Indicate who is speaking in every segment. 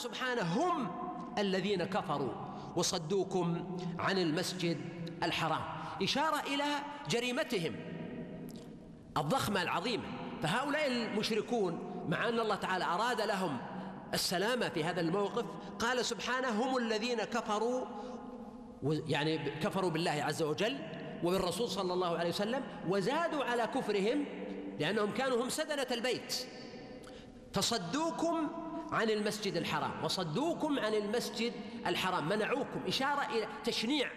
Speaker 1: سبحانه هم الذين كفروا وصدوكم عن المسجد الحرام. إشارة إلى جريمتهم الضخمة العظيمة. فهؤلاء المشركون مع أن الله تعالى أراد لهم السلامة في هذا الموقف قال سبحانه هم الذين كفروا يعني كفروا بالله عز وجل وبالرسول صلى الله عليه وسلم وزادوا على كفرهم لأنهم كانوا هم سدنة البيت. فصدوكم عن المسجد الحرام وصدوكم عن المسجد الحرام منعوكم إشارة إلى تشنيع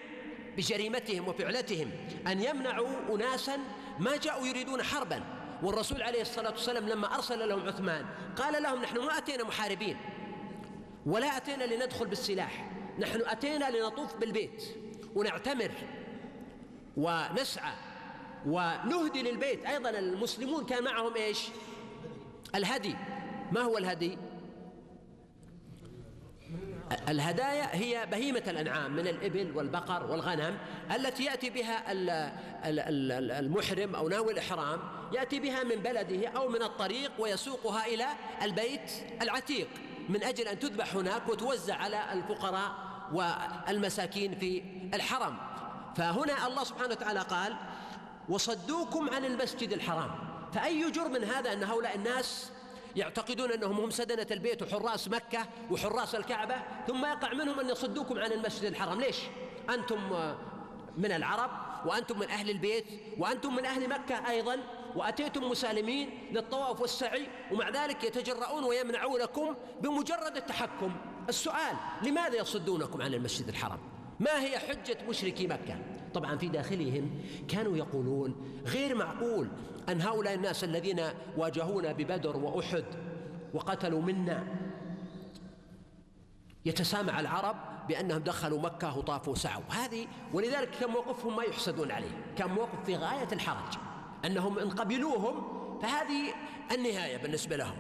Speaker 1: بجريمتهم وفعلتهم أن يمنعوا أناسا ما جاءوا يريدون حربا. والرسول عليه الصلاة والسلام لما أرسل لهم عثمان قال لهم نحن ما أتينا محاربين ولا أتينا لندخل بالسلاح نحن أتينا لنطوف بالبيت ونعتمر ونسعى ونهدي للبيت. أيضا المسلمون كان معهم إيش؟ الهدي. ما هو الهدي؟ الهدايا هي بهيمة الأنعام من الإبل والبقر والغنم التي يأتي بها المحرم أو ناوي الإحرام يأتي بها من بلده أو من الطريق ويسوقها إلى البيت العتيق من أجل أن تذبح هناك وتوزع على الفقراء والمساكين في الحرم. فهنا الله سبحانه وتعالى قال وصدوكم عن المسجد الحرام. فأي جرم هذا أن هؤلاء الناس يعتقدون أنهم هم سدنة البيت وحراس مكة وحراس الكعبة ثم يقع منهم أن يصدوكم عن المسجد الحرام. ليش؟ أنتم من العرب وأنتم من أهل البيت وأنتم من أهل مكة أيضا وأتيتم مسالمين للطواف والسعي ومع ذلك يتجرؤون ويمنعونكم بمجرد التحكم. السؤال لماذا يصدونكم عن المسجد الحرام؟ ما هي حجة مشركي مكة؟ طبعا في داخلهم كانوا يقولون غير معقول أن هؤلاء الناس الذين واجهونا ببدر وأحد وقتلوا منا يتسامع العرب بأنهم دخلوا مكة وطافوا وسعوا هذه ولذلك كان موقفهم ما يحسدون عليه. كان موقف في غاية الحرج. أنهم إن قبلوهم فهذه النهاية بالنسبة لهم.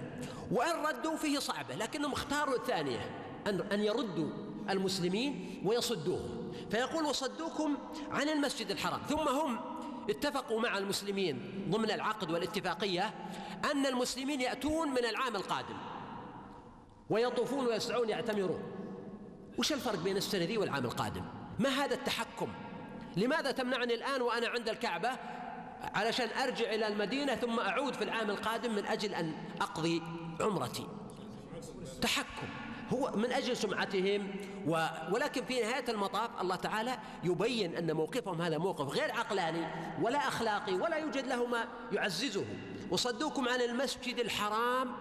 Speaker 1: وإن ردوا فيه صعبة لكنهم اختاروا الثانية أن أن يردوا. المسلمين ويصدوهم. فيقول وصدوكم عن المسجد الحرام. ثم هم اتفقوا مع المسلمين ضمن العقد والاتفاقية أن المسلمين يأتون من العام القادم ويطوفون ويسعون يعتمرون. وش الفرق بين السنة ذي والعام القادم؟ ما هذا التحكم؟ لماذا تمنعني الآن وأنا عند الكعبة علشان أرجع إلى المدينة ثم أعود في العام القادم من أجل أن أقضي عمرتي؟ تحكم. هو من أجل سمعتهم و ولكن في نهاية المطاف الله تعالى يبين أن موقفهم هذا موقف غير عقلاني ولا أخلاقي ولا يوجد له ما يعززه. وصدوكم عن المسجد الحرام.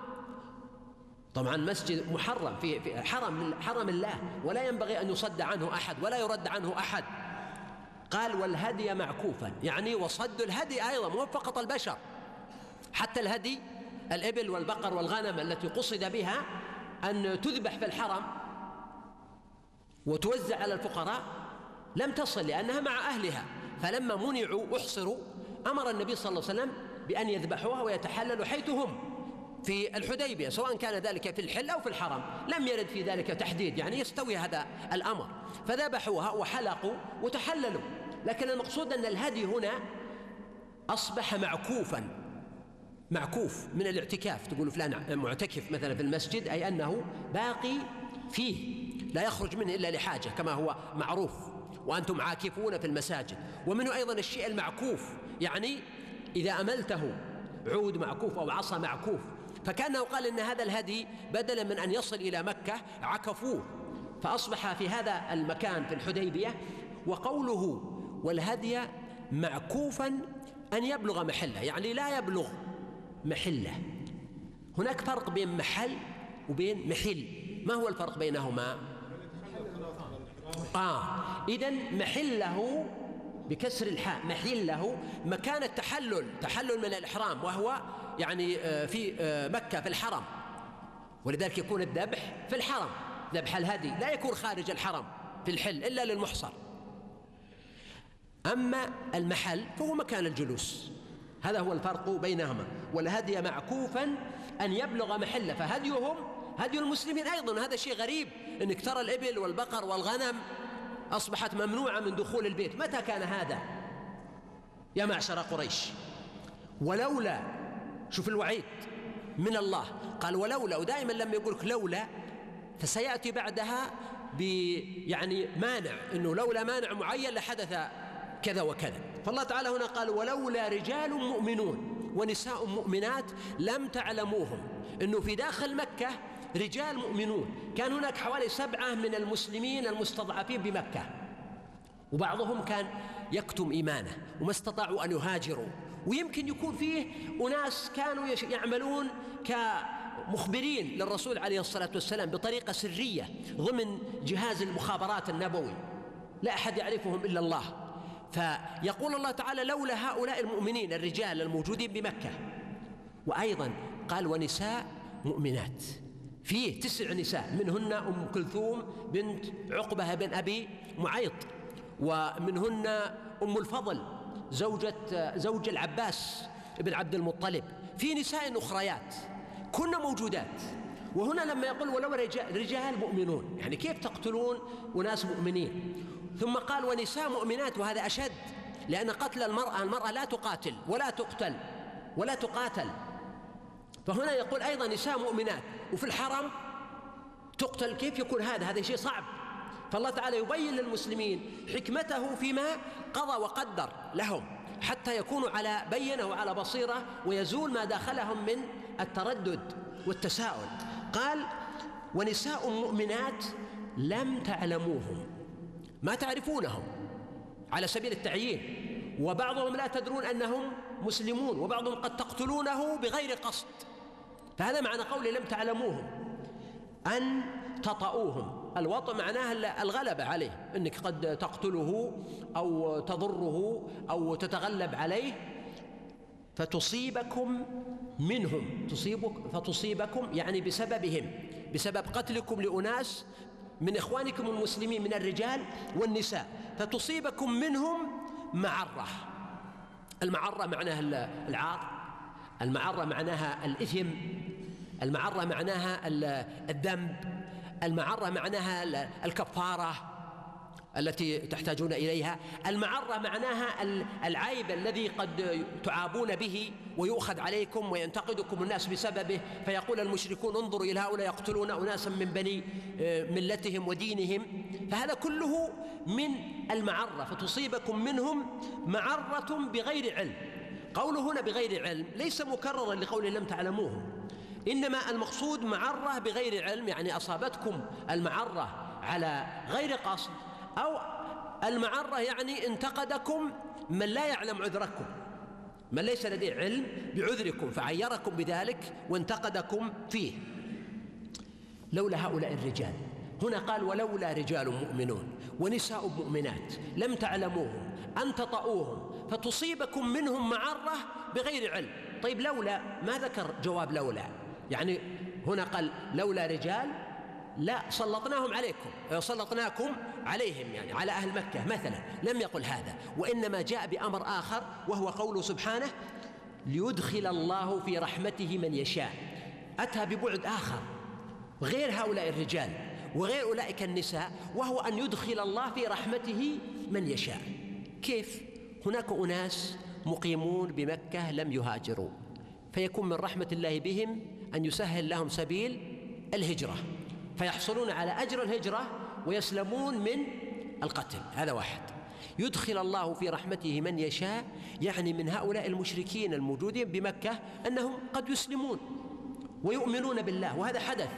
Speaker 1: طبعا مسجد محرم في, في حرم حرم الله ولا ينبغي أن يصد عنه أحد ولا يرد عنه أحد. قال والهدي معكوفا. يعني وصد الهدي أيضا مو فقط البشر حتى الهدي الإبل والبقر والغنم التي قصد بها أن تذبح في الحرم وتوزع على الفقراء لم تصل لأنها مع أهلها فلما منعوا واحصروا أمر النبي صلى الله عليه وسلم بأن يذبحوها ويتحللوا حيث هم في الحديبية سواء كان ذلك في الحل أو في الحرم. لم يرد في ذلك تحديد يعني يستوي هذا الأمر. فذبحوها وحلقوا وتحللوا. لكن المقصود أن الهدي هنا أصبح معكوفا. معكوف من الاعتكاف. تقول فلان معتكف مثلا في المسجد أي أنه باقي فيه لا يخرج منه إلا لحاجة كما هو معروف وأنتم عاكفون في المساجد. ومنه أيضا الشيء المعكوف يعني إذا أملته عود معكوف أو عصا معكوف. فكأنه قال إن هذا الهدي بدلا من أن يصل إلى مكة عكفوه. فأصبح في هذا المكان في الحديبية وقوله والهدي معكوفا أن يبلغ محله يعني لا يبلغ محلة. هناك فرق بين محل وبين محل. ما هو الفرق بينهما؟ آه إذا محله بكسر الحاء. محله مكان التحلل تحلل من الإحرام وهو يعني في مكة في الحرم. ولذلك يكون الذبح في الحرم. ذبح الهدي. لا يكون خارج الحرم في الحل إلا للمحصر. أما المحل فهو مكان الجلوس. هذا هو الفرق بينهما. والهدي معكوفا أن يبلغ محله فهديهم هدي المسلمين أيضا. هذا شيء غريب أنك ترى الإبل والبقر والغنم أصبحت ممنوعة من دخول البيت. متى كان هذا؟ يا معشر قريش. ولولا شوف الوعيد من الله. قال ولولا ودائما لما يقول لك لولا فسيأتي بعدها يعني مانع إنه لولا مانع معين لحدث كذا وكذا. فالله تعالى هنا قال ولولا رجال مؤمنون ونساء مؤمنات لم تعلموهم إنه في داخل مكة رجال مؤمنون. كان هناك حوالي سبعة من المسلمين المستضعفين بمكة. وبعضهم كان يكتم إيمانه وما استطاعوا أن يهاجروا. ويمكن يكون فيه أناس كانوا يعملون كمخبرين للرسول عليه الصلاة والسلام بطريقة سرية ضمن جهاز المخابرات النبوي. لا أحد يعرفهم إلا الله. فيقول الله تعالى لولا هؤلاء المؤمنين الرجال الموجودين بمكة. وأيضا قال ونساء مؤمنات. فيه تسع نساء منهن أم كلثوم بنت عقبة بن أبي معيط ومنهن أم الفضل زوجة زوج العباس بن عبد المطلب. في نساء أخريات كن موجودات. وهنا لما يقول ولو رجال, رجال مؤمنون يعني كيف تقتلون أناس مؤمنين؟ ثم قال ونساء مؤمنات وهذا أشد لأن قتل المرأة المرأة لا تقاتل ولا تقتل ولا تقاتل. فهنا يقول أيضا نساء مؤمنات وفي الحرم تقتل كيف يكون هذا؟ هذا شيء صعب. فالله تعالى يبين للمسلمين حكمته فيما قضى وقدر لهم حتى يكونوا على بينة وعلى بصيرة ويزول ما داخلهم من التردد والتساؤل. قال ونساء مؤمنات لم تعلموهم. ما تعرفونهم على سبيل التعيين وبعضهم لا تدرون أنهم مسلمون وبعضهم قد تقتلونه بغير قصد. فهذا معنى قولي لم تعلموهم أن تطؤوهم. الوطء معناه الغلبه عليه إنك قد تقتله أو تضره أو تتغلب عليه فتصيبكم منهم تصيبك فتصيبكم يعني بسببهم بسبب قتلكم لأناس من إخوانكم المسلمين من الرجال والنساء فتصيبكم منهم معرة. المعرة معناها العار المعرة معناها الإثم المعرة معناها الذنب المعرة معناها الكفارة. التي تحتاجون إليها. المعرة معناها العيب الذي قد تعابون به ويؤخذ عليكم وينتقدكم الناس بسببه. فيقول المشركون انظروا إلى هؤلاء يقتلون أناسا من بني آه، ملتهم ودينهم. فهذا كله من المعرة فتصيبكم منهم معرة بغير علم. قوله هنا بغير علم ليس مكررا لقول لم تعلموه. إنما المقصود معرة بغير علم يعني أصابتكم المعرة على غير قصد أو المعرة يعني انتقدكم من لا يعلم عذركم. من ليس لديه علم بعذركم فعيركم بذلك وانتقدكم فيه. لولا هؤلاء الرجال. هنا قال ولولا رجال مؤمنون ونساء مؤمنات لم تعلموهم أن تطؤوهم فتصيبكم منهم معرة بغير علم. طيب لولا ما ذكر جواب لولا؟ يعني هنا قال لولا رجال لا سلطناهم عليكم سلطناكم عليهم يعني على أهل مكة مثلا لم يقل هذا وإنما جاء بأمر آخر وهو قوله سبحانه ليدخل الله في رحمته من يشاء. أتى ببعد آخر غير هؤلاء الرجال وغير أولئك النساء وهو أن يدخل الله في رحمته من يشاء. كيف؟ هناك أناس مقيمون بمكة لم يهاجروا فيكون من رحمة الله بهم أن يسهل لهم سبيل الهجرة. فيحصلون على أجر الهجرة ويسلمون من القتل. هذا واحد. يدخل الله في رحمته من يشاء يعني من هؤلاء المشركين الموجودين بمكة أنهم قد يسلمون ويؤمنون بالله. وهذا حدث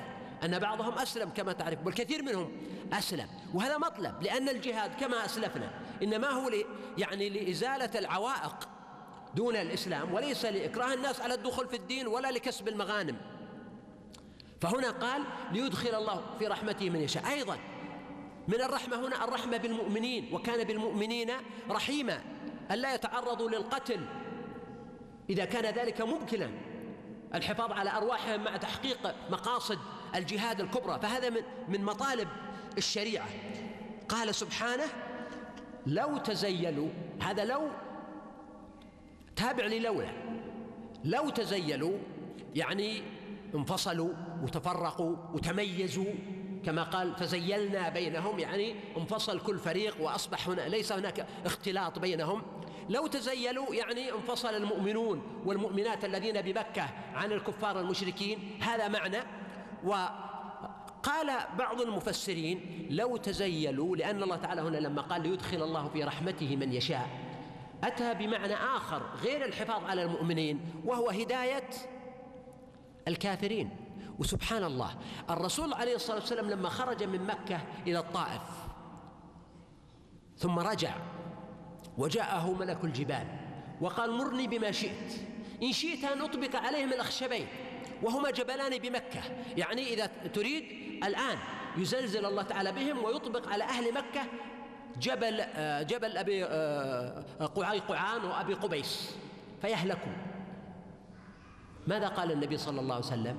Speaker 1: أن بعضهم أسلم كما تعرف والكثير منهم أسلم. وهذا مطلب لأن الجهاد كما أسلفنا إنما هو يعني لإزالة العوائق دون الإسلام وليس لإكراه الناس على الدخول في الدين ولا لكسب المغانم. فهنا قال ليدخل الله في رحمته من يشاء. أيضا من الرحمة هنا الرحمة بالمؤمنين وكان بالمؤمنين رحيما ألا يتعرضوا للقتل إذا كان ذلك ممكنا. الحفاظ على أرواحهم مع تحقيق مقاصد الجهاد الكبرى. فهذا من من مطالب الشريعة. قال سبحانه لو تزيلوا هذا لو تابع للولا لو تزيلوا يعني انفصلوا وتفرقوا وتميزوا كما قال تزيلنا بينهم يعني انفصل كل فريق وأصبح هنا ليس هناك اختلاط بينهم. لو تزيلوا يعني انفصل المؤمنون والمؤمنات الذين بمكة عن الكفار المشركين هذا معنى. وقال بعض المفسرين لو تزيلوا لأن الله تعالى هنا لما قال ليدخل الله في رحمته من يشاء أتى بمعنى آخر غير الحفاظ على المؤمنين وهو هداية الكافرين. وسبحان الله الرسول عليه الصلاة والسلام لما خرج من مكة إلى الطائف ثم رجع وجاءه ملك الجبال وقال مرني بما شئت إن شئت أن أطبق عليهم الأخشبين وهما جبلان بمكة. يعني إذا تريد الآن يزلزل الله تعالى بهم ويطبق على أهل مكة جبل آه، جبل أبي آه، قعي قعان وأبي قبيس فيهلكوا. ماذا قال النبي صلى الله عليه وسلم؟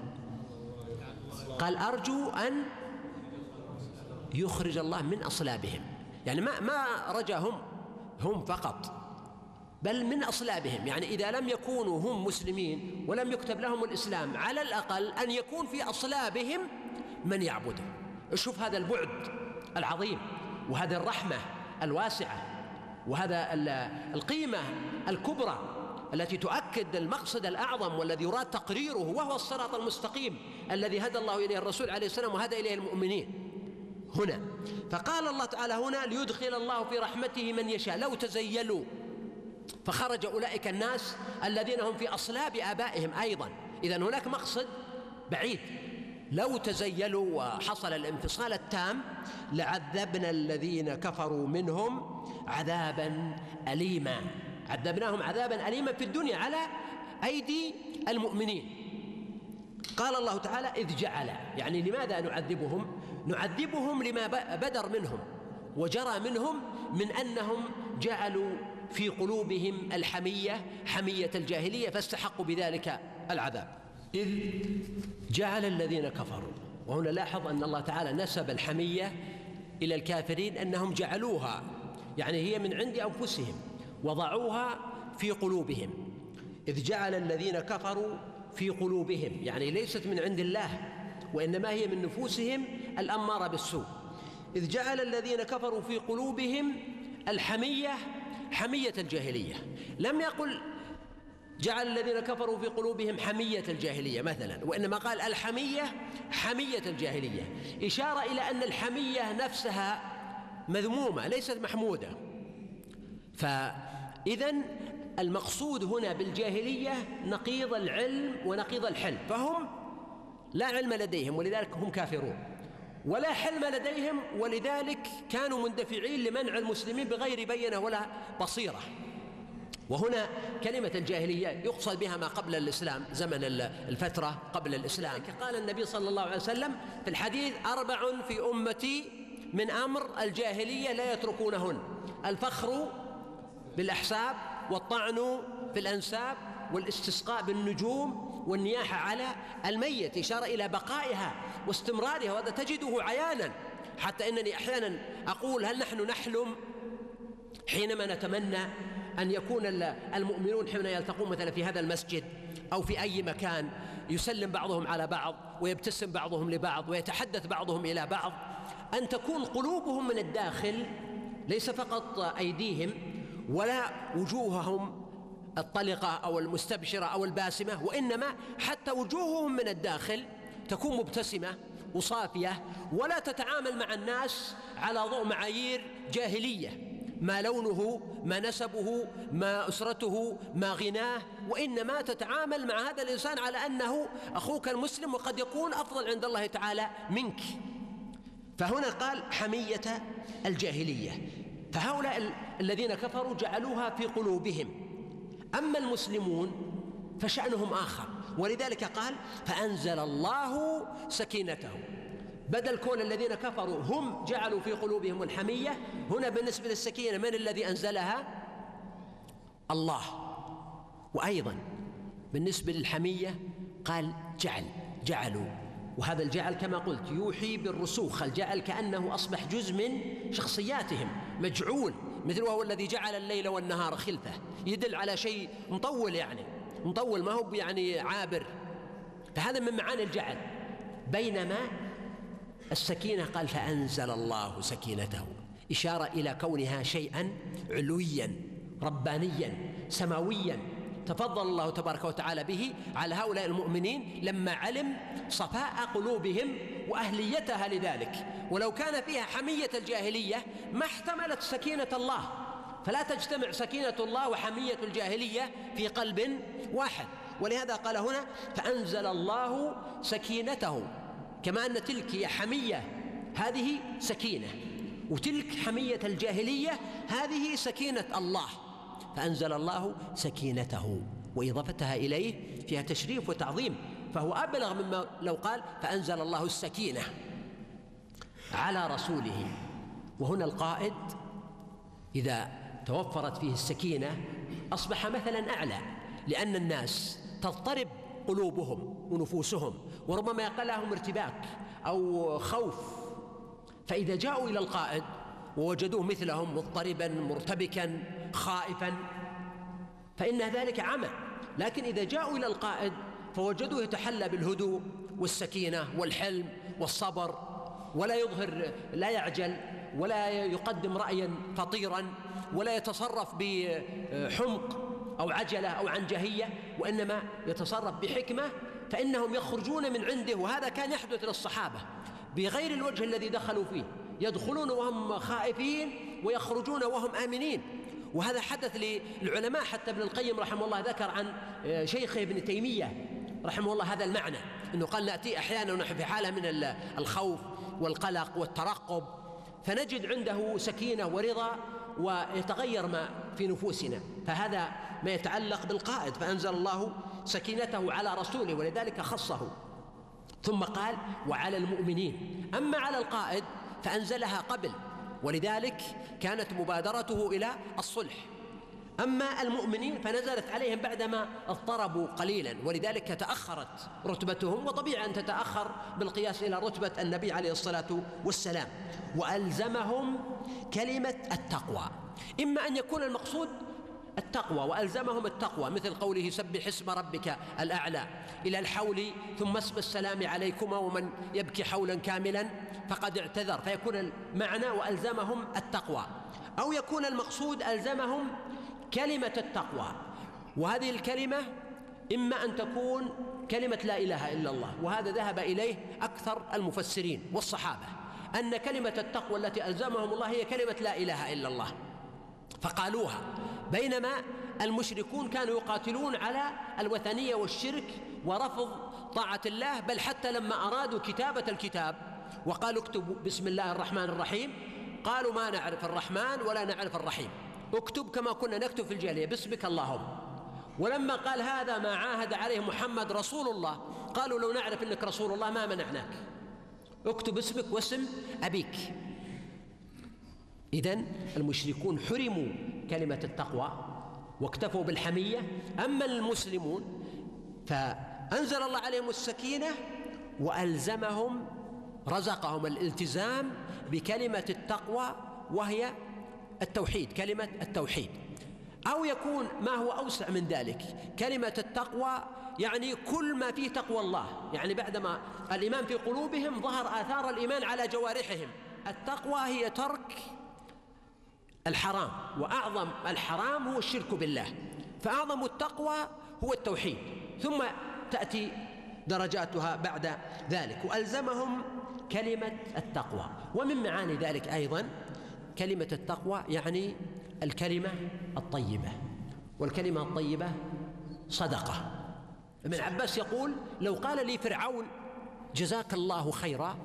Speaker 1: قال أرجو أن يخرج الله من أصلابهم. يعني ما ما رجاهم هم فقط بل من أصلابهم. يعني إذا لم يكونوا هم مسلمين ولم يكتب لهم الإسلام على الأقل أن يكون في أصلابهم من يعبده شوف هذا البعد العظيم وهذه الرحمة الواسعة وهذا القيمة الكبرى التي تؤكد المقصد الأعظم والذي يراد تقريره وهو الصراط المستقيم الذي هدى الله إليه الرسول عليه السلام وهدى إليه المؤمنين. هنا فقال الله تعالى هنا ليدخل الله في رحمته من يشاء. لو تزيلوا فخرج أولئك الناس الذين هم في أصلاب آبائهم أيضا. إذا هناك مقصد بعيد. لو تزيلوا وحصل الانفصال التام لعذبنا الذين كفروا منهم عذابا أليما. عذبناهم عذابا أليما في الدنيا على أيدي المؤمنين. قال الله تعالى إذ جعل يعني لماذا نعذبهم؟ نعذبهم لما بدر منهم وجرى منهم من أنهم جعلوا في قلوبهم الحمية حمية الجاهلية فاستحقوا بذلك العذاب. إذ جعل الذين كفروا وهنا لاحظ أن الله تعالى نسب الحمية إلى الكافرين أنهم جعلوها يعني هي من عند أنفسهم. وضعوها في قلوبهم. إذ جعل الذين كفروا في قلوبهم يعني ليست من عند الله وإنما هي من نفوسهم الأمارة بالسوء. إذ جعل الذين كفروا في قلوبهم الحمية حمية الجاهلية. لم يقل جعل الذين كفروا في قلوبهم حمية الجاهلية مثلا وإنما قال الحمية حمية الجاهلية. إشارة إلى أن الحمية نفسها مذمومة ليست محمودة. فإذا المقصود هنا بالجاهلية نقيض العلم ونقيض الحلم. فهم؟ لا علم لديهم ولذلك هم كافرون. ولا حلم لديهم ولذلك كانوا مندفعين لمنع المسلمين بغير بينة ولا بصيرة. وهنا كلمة الجاهلية يقصد بها ما قبل الإسلام زمن الفترة قبل الإسلام. قال النبي صلى الله عليه وسلم في الحديث أربع في أمتي من أمر الجاهلية لا يتركونهن. الفخر بالأحساب والطعن في الأنساب والاستسقاء بالنجوم والنياحة على الميت إشارة إلى بقائها واستمرارها وهذا تجده عيانا. حتى إنني أحيانا أقول هل نحن نحلم حينما نتمنى أن يكون المؤمنون حين يلتقون مثلا في هذا المسجد أو في أي مكان يسلم بعضهم على بعض ويبتسم بعضهم لبعض ويتحدث بعضهم إلى بعض أن تكون قلوبهم من الداخل ليس فقط أيديهم ولا وجوههم الطلقة أو المستبشرة أو الباسمة وإنما حتى وجوههم من الداخل تكون مبتسمة وصافية ولا تتعامل مع الناس على ضوء معايير جاهلية ما لونه ما نسبه ما أسرته ما غناه وإنما تتعامل مع هذا الإنسان على أنه أخوك المسلم وقد يكون أفضل عند الله تعالى منك. فهنا قال حمية الجاهلية. فهؤلاء الذين كفروا جعلوها في قلوبهم. أما المسلمون فشأنهم آخر. ولذلك قال فأنزل الله سكينته. بدل كون الذين كفروا هم جعلوا في قلوبهم الحمية هنا بالنسبة للسكينة من الذي أنزلها؟ الله. وأيضا بالنسبة للحمية قال جعل جعلوا. وهذا الجعل كما قلت يوحي بالرسوخ. الجعل كأنه أصبح جزء من شخصياتهم. مجعول مثل وهو الذي جعل الليل والنهار خلفة يدل على شيء مطول يعني مطول ما هو يعني عابر. فهذا من معاني الجعل. بينما السكينة قال فأنزل الله سكينته إشارة إلى كونها شيئا علويا ربانيا سماويا. تفضل الله تبارك وتعالى به على هؤلاء المؤمنين لما علم صفاء قلوبهم وأهليتها لذلك. ولو كان فيها حمية الجاهلية ما احتملت سكينة الله. فلا تجتمع سكينة الله وحمية الجاهلية في قلب واحد. ولهذا قال هنا فأنزل الله سكينته. كما أن تلك هي حمية هذه سكينة. وتلك حمية الجاهلية هذه سكينة الله. فأنزل الله سكينته وإضافتها إليه فيها تشريف وتعظيم. فهو أبلغ مما لو قال فأنزل الله السكينة على رسوله. وهنا القائد إذا توفرت فيه السكينة أصبح مثلا أعلى لأن الناس تضطرب قلوبهم ونفوسهم وربما يقع لهم ارتباك أو خوف. فإذا جاءوا إلى القائد ووجدوه مثلهم مضطربا مرتبكا خائفا. فإن ذلك عمى لكن إذا جاءوا إلى القائد فوجدوه يتحلى بالهدوء والسكينة والحلم والصبر ولا يظهر لا يعجل ولا يقدم رأيا فطيرا ولا يتصرف بحمق أو عجلة أو عنجهية وإنما يتصرف بحكمة فإنهم يخرجون من عنده. وهذا كان يحدث للصحابة. بغير الوجه الذي دخلوا فيه يدخلون وهم خائفين ويخرجون وهم آمنين. وهذا حدث للعلماء حتى ابن القيم رحمه الله ذكر عن آه، شيخه ابن تيمية رحمه الله هذا المعنى أنه قال نأتي أحيانا ونحن في حالة من الخوف والقلق والترقب فنجد عنده سكينة ورضا ويتغير ما في نفوسنا فهذا ما يتعلق بالقائد فأنزل الله سكينته على رسوله ولذلك خصه. ثم قال وعلى المؤمنين. أما على القائد فأنزلها قبل ولذلك كانت مبادرته إلى الصلح. أما المؤمنين فنزلت عليهم بعدما اضطربوا قليلا ولذلك تأخرت رتبتهم وطبيعي أن تتأخر بالقياس إلى رتبة النبي عليه الصلاة والسلام. وألزمهم كلمة التقوى. إما أن يكون المقصود التقوى وألزمهم التقوى مثل قوله سبح اسم ربك الأعلى. إلى الحول ثم اسم السلام عليكما ومن يبكي حولا كاملا فقد اعتذر. فيكون المعنى وألزمهم التقوى. أو يكون المقصود ألزمهم كلمة التقوى. وهذه الكلمة إما أن تكون كلمة لا إله إلا الله وهذا ذهب إليه أكثر المفسرين والصحابة أن كلمة التقوى التي ألزمهم الله هي كلمة لا إله إلا الله فقالوها. بينما المشركون كانوا يقاتلون على الوثنية والشرك ورفض طاعة الله بل حتى لما أرادوا كتابة الكتاب. وقالوا اكتبوا بسم الله الرحمن الرحيم. قالوا ما نعرف الرحمن ولا نعرف الرحيم. اكتب كما كنا نكتب في الجاهلية باسمك اللهم. ولما قال هذا ما عاهد عليه محمد رسول الله قالوا لو نعرف إنك رسول الله ما منعناك. اكتب اسمك واسم أبيك. اذا المشركون حرموا كلمة التقوى واكتفوا بالحمية. أما المسلمون فأنزل الله عليهم السكينة وألزمهم رزقهم الالتزام بكلمة التقوى وهي التوحيد كلمة التوحيد. أو يكون ما هو أوسع من ذلك كلمة التقوى يعني كل ما فيه تقوى الله. يعني بعدما الإيمان في قلوبهم ظهر آثار الإيمان على جوارحهم. التقوى هي ترك الحرام وأعظم الحرام هو الشرك بالله. فأعظم التقوى هو التوحيد. ثم تأتي درجاتها بعد ذلك. وألزمهم كلمة التقوى. ومن معاني ذلك أيضا كلمة التقوى يعني الكلمة الطيبة. والكلمة الطيبة صدقة. ابن عباس يقول لو قال لي فرعون جزاك الله خيرا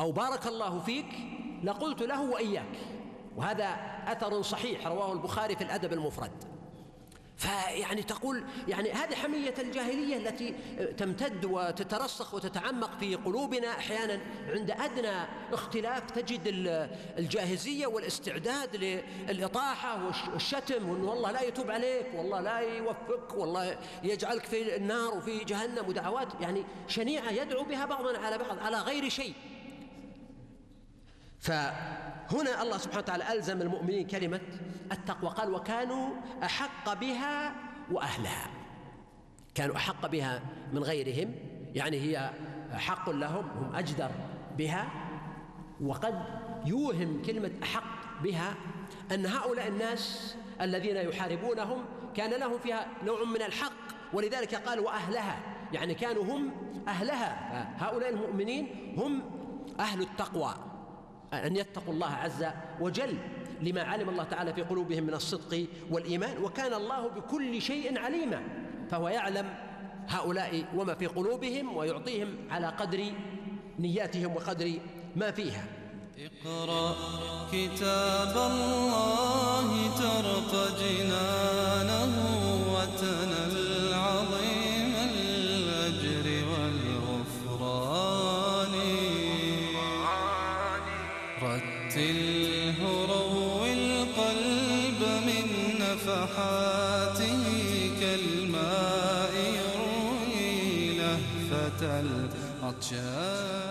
Speaker 1: أو بارك الله فيك لقلت له وإياك. وهذا أثر صحيح رواه البخاري في الأدب المفرد. فيعني تقول يعني هذه حمية الجاهلية التي تمتد وتترسخ وتتعمق في قلوبنا أحيانا عند أدنى اختلاف تجد الجاهزية والاستعداد للإطاحة والشتم وأن والله لا يتوب عليك والله لا يوفقك والله يجعلك في النار وفي جهنم ودعوات. يعني شنيعة يدعو بها بعضنا على بعض على غير شيء. فهنا الله سبحانه وتعالى ألزم المؤمنين كلمة التقوى. قال وكانوا أحق بها وأهلها. كانوا أحق بها من غيرهم يعني هي حق لهم هم أجدر بها. وقد يوهم كلمة أحق بها أن هؤلاء الناس الذين يحاربونهم كان لهم فيها نوع من الحق ولذلك قال وأهلها. يعني كانوا هم أهلها. هؤلاء المؤمنين هم أهل التقوى. أن يتقوا الله عز وجل لما علم الله تعالى في قلوبهم من الصدق والإيمان وكان الله بكل شيء عليما فهو يعلم هؤلاء وما في قلوبهم ويعطيهم على قدر نياتهم وقدر ما فيها.
Speaker 2: اقرأ كتاب الله ترق جنانه. كالماء يروي لهفة العطشان